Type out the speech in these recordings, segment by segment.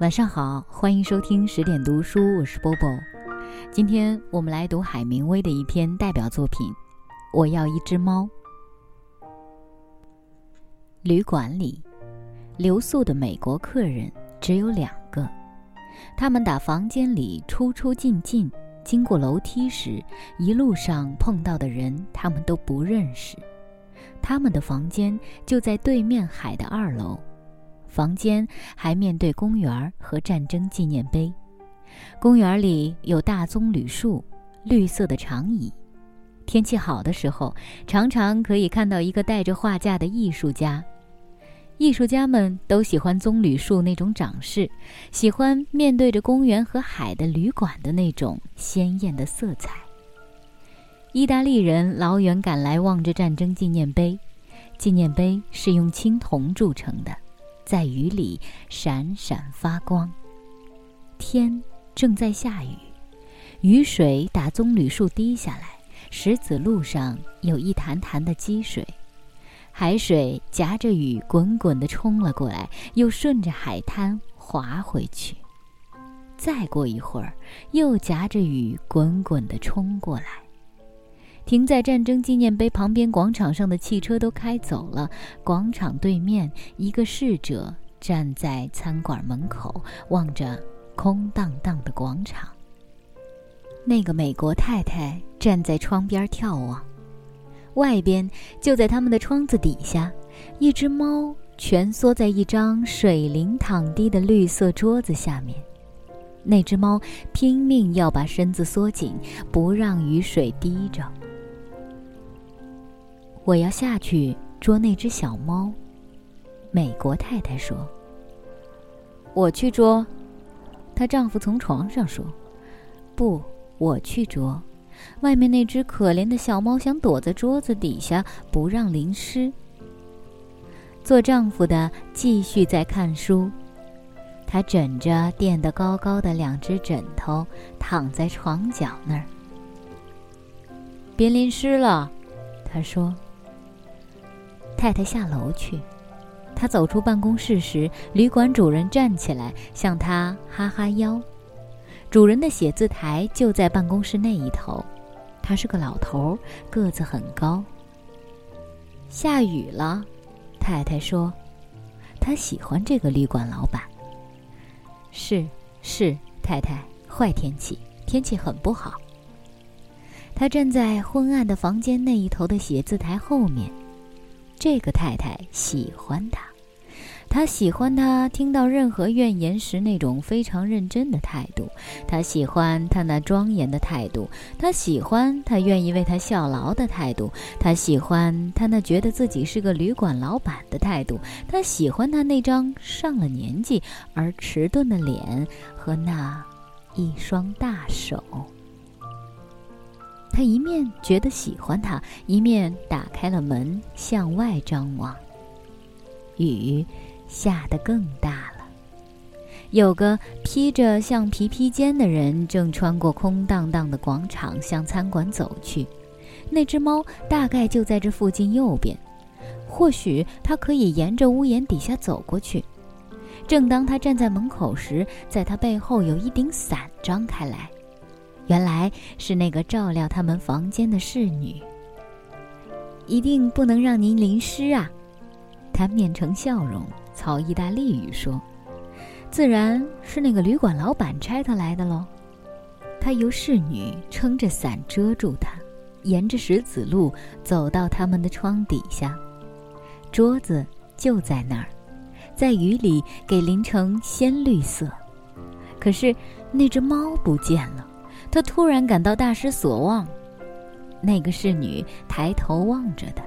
晚上好，欢迎收听十点读书，我是波波。今天我们来读海明威的一篇代表作品《我要一只猫》。旅馆里，留宿的美国客人只有两个，他们打房间里出出进进，经过楼梯时，一路上碰到的人他们都不认识。他们的房间就在对面海的二楼。房间还面对公园和战争纪念碑，公园里有大棕榈树、绿色的长椅。天气好的时候，常常可以看到一个带着画架的艺术家。艺术家们都喜欢棕榈树那种长势，喜欢面对着公园和海的旅馆的那种鲜艳的色彩。意大利人老远赶来望着战争纪念碑，纪念碑是用青铜铸成的。在雨里闪闪发光。天正在下雨，雨水打棕榈树滴下来，石子路上有一潭潭的积水。海水夹着雨滚滚地冲了过来，又顺着海滩滑回去。再过一会儿，又夹着雨滚滚地冲过来。停在战争纪念碑旁边广场上的汽车都开走了。广场对面，一个侍者站在餐馆门口，望着空荡荡的广场。那个美国太太站在窗边眺望，外边就在他们的窗子底下，一只猫蜷缩在一张水灵躺低的绿色桌子下面。那只猫拼命要把身子缩紧，不让雨水滴着。我要下去捉那只小猫，美国太太说。我去捉，她丈夫从床上说。不，我去捉。外面那只可怜的小猫想躲在桌子底下，不让淋湿。做丈夫的继续在看书，他枕着垫得高高的两只枕头，躺在床角那儿。别淋湿了，他说。太太下楼去，他走出办公室时，旅馆主人站起来向他哈哈腰。主人的写字台就在办公室那一头，他是个老头，个子很高。下雨了，太太说，他喜欢这个旅馆老板。是是，太太，坏天气，天气很不好。他站在昏暗的房间那一头的写字台后面。这个太太喜欢他，他喜欢他听到任何怨言时那种非常认真的态度，他喜欢他那庄严的态度，他喜欢他愿意为他效劳的态度，他喜欢他那觉得自己是个旅馆老板的态度，他喜欢他那张上了年纪而迟钝的脸和那一双大手。他一面觉得喜欢他，一面打开了门向外张望。雨下得更大了。有个披着橡皮披肩的人正穿过空荡荡的广场向餐馆走去。那只猫大概就在这附近右边，或许它可以沿着屋檐底下走过去。正当他站在门口时，在他背后有一顶伞张开来。原来是那个照料他们房间的侍女。一定不能让您淋湿啊！他面呈笑容，操意大利语说：“自然是那个旅馆老板差他来的喽。”他由侍女撑着伞遮住他，沿着石子路走到他们的窗底下。桌子就在那儿，在雨里给淋成鲜绿色。可是那只猫不见了。他突然感到大失所望，那个侍女抬头望着他。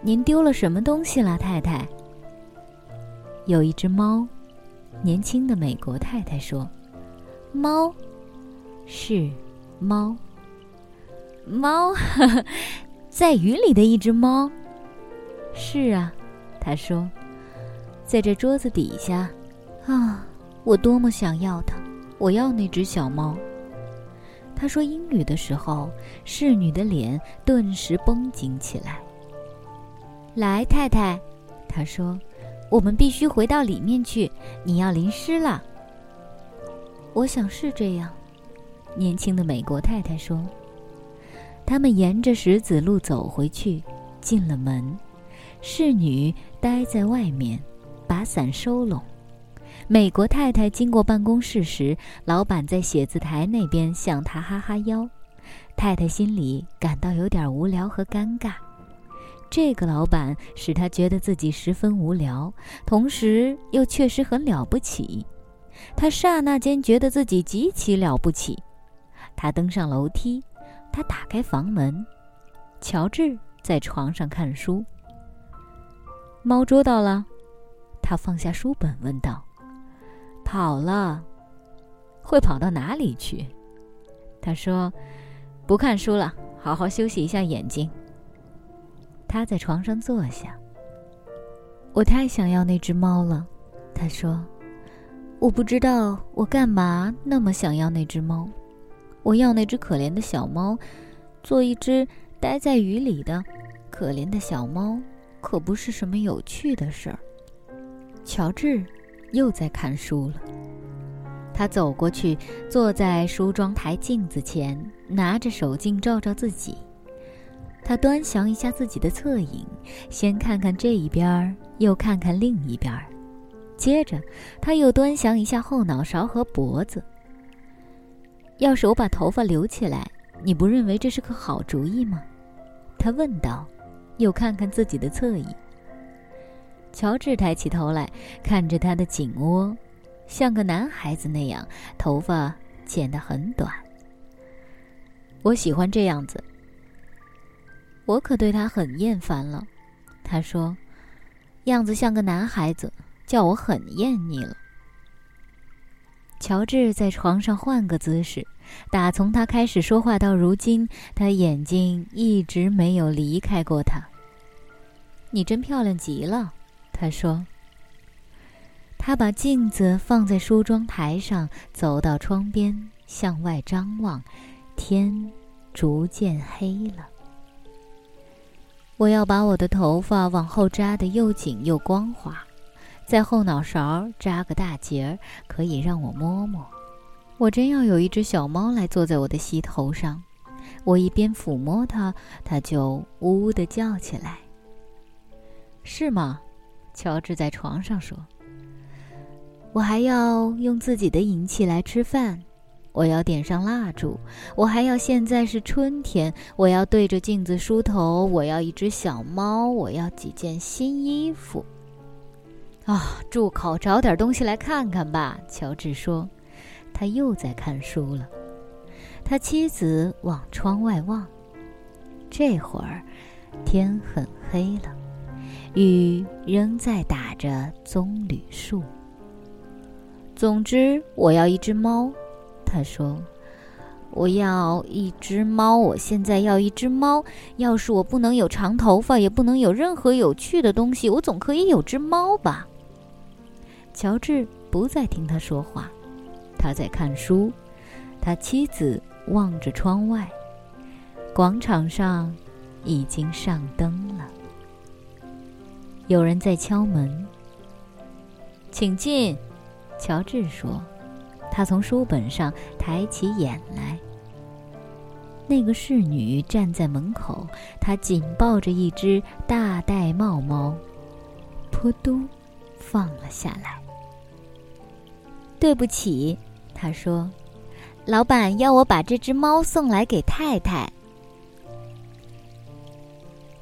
您丢了什么东西了，太太？有一只猫，年轻的美国太太说：“猫，是猫，猫，在雨里的一只猫。是啊，他说，在这桌子底下。啊，我多么想要它！我要那只小猫。”他说英语的时候，侍女的脸顿时绷紧起来。来，太太，他说，我们必须回到里面去，你要淋湿了。我想是这样，年轻的美国太太说。他们沿着石子路走回去，进了门。侍女待在外面，把伞收拢。美国太太经过办公室时，老板在写字台那边向她哈哈腰。太太心里感到有点无聊和尴尬。这个老板使她觉得自己十分无聊，同时又确实很了不起。她刹那间觉得自己极其了不起。她登上楼梯。他打开房门，乔治在床上看书。猫捉到了，他放下书本问道：“跑了，会跑到哪里去？”他说：“不看书了，好好休息一下眼睛。”他在床上坐下。我太想要那只猫了，他说：“我不知道我干嘛那么想要那只猫。”我要那只可怜的小猫，做一只待在雨里的可怜的小猫，可不是什么有趣的事儿。乔治又在看书了。他走过去，坐在梳妆台镜子前，拿着手镜照照自己。他端详一下自己的侧影，先看看这一边儿，又看看另一边儿，接着他又端详一下后脑勺和脖子。要是我把头发留起来，你不认为这是个好主意吗？他问道，又看看自己的侧影。乔治抬起头来，看着他的颈窝，像个男孩子那样，头发剪得很短。我喜欢这样子。我可对他很厌烦了，他说，样子像个男孩子，叫我很厌腻了。乔治在床上换个姿势，打从他开始说话到如今，他眼睛一直没有离开过他。你真漂亮极了，他说。他把镜子放在梳妆台上，走到窗边，向外张望，天逐渐黑了。我要把我的头发往后扎得又紧又光滑。在后脑勺扎个大结儿，可以让我摸摸。我真要有一只小猫来坐在我的膝头上，我一边抚摸它，它就呜呜地叫起来。是吗？乔治在床上说。我还要用自己的银器来吃饭，我要点上蜡烛，我还要现在是春天，我要对着镜子梳头，我要一只小猫，我要几件新衣服。啊，住口！找点东西来看看吧。乔治说，他又在看书了。他妻子往窗外望，这会儿天很黑了，雨仍在打着棕榈树。总之，我要一只猫。他说：“我要一只猫。我现在要一只猫。要是我不能有长头发，也不能有任何有趣的东西，我总可以有只猫吧。”乔治不再听他说话，他在看书。他妻子望着窗外，广场上已经上灯了。有人在敲门。请进，乔治说。他从书本上抬起眼来。那个侍女站在门口，她紧抱着一只大玳瑁猫，扑嘟，放了下来。对不起，他说：“老板要我把这只猫送来给太太。”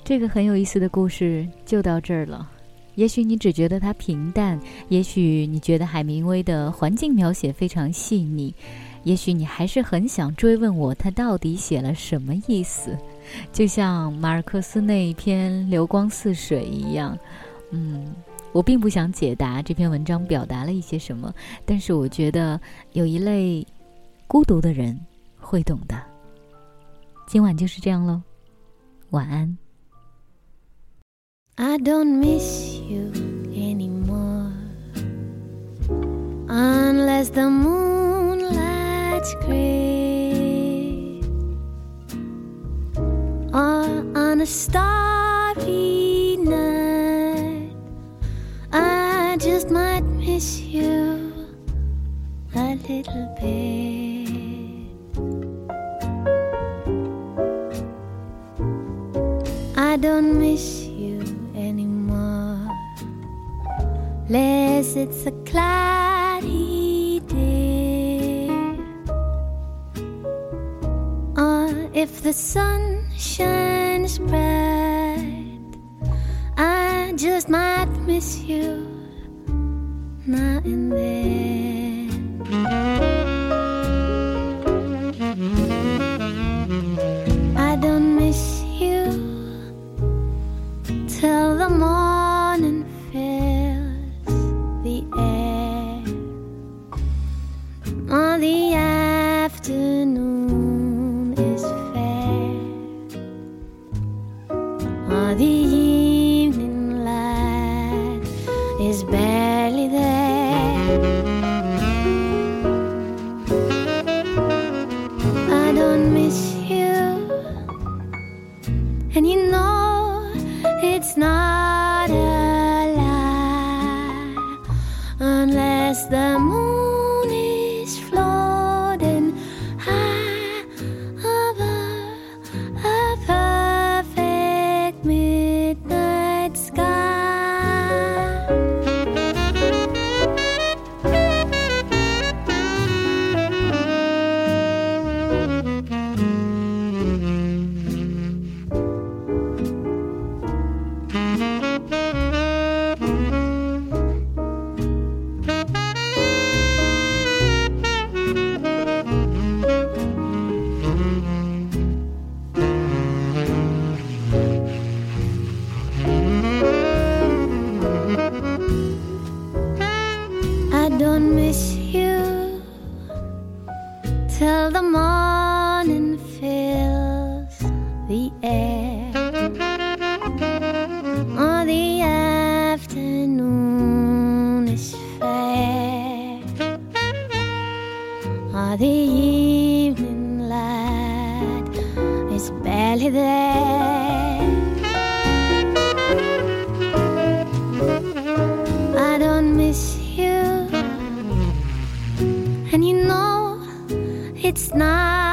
这个很有意思的故事就到这儿了。也许你只觉得它平淡，也许你觉得海明威的环境描写非常细腻，也许你还是很想追问我他到底写了什么意思，就像马尔克斯那一篇《流光似水》一样，嗯。我并不想解答这篇文章表达了一些什么，但是我觉得有一类孤独的人会懂的。今晚就是这样喽，晚安。I don't miss you anymore. Unless the moonlight's gray. Or on a starry night. I just might miss you a little bit. I don't miss unless it's a cloudy day. Or if the sun shines bright, I just might miss you now and then. or the evening light is barely there. I don't miss you, and you know it's not.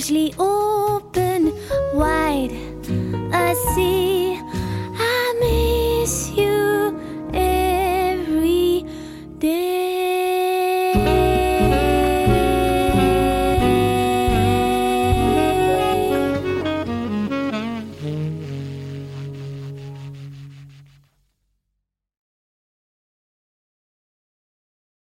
strangely open wide. I see.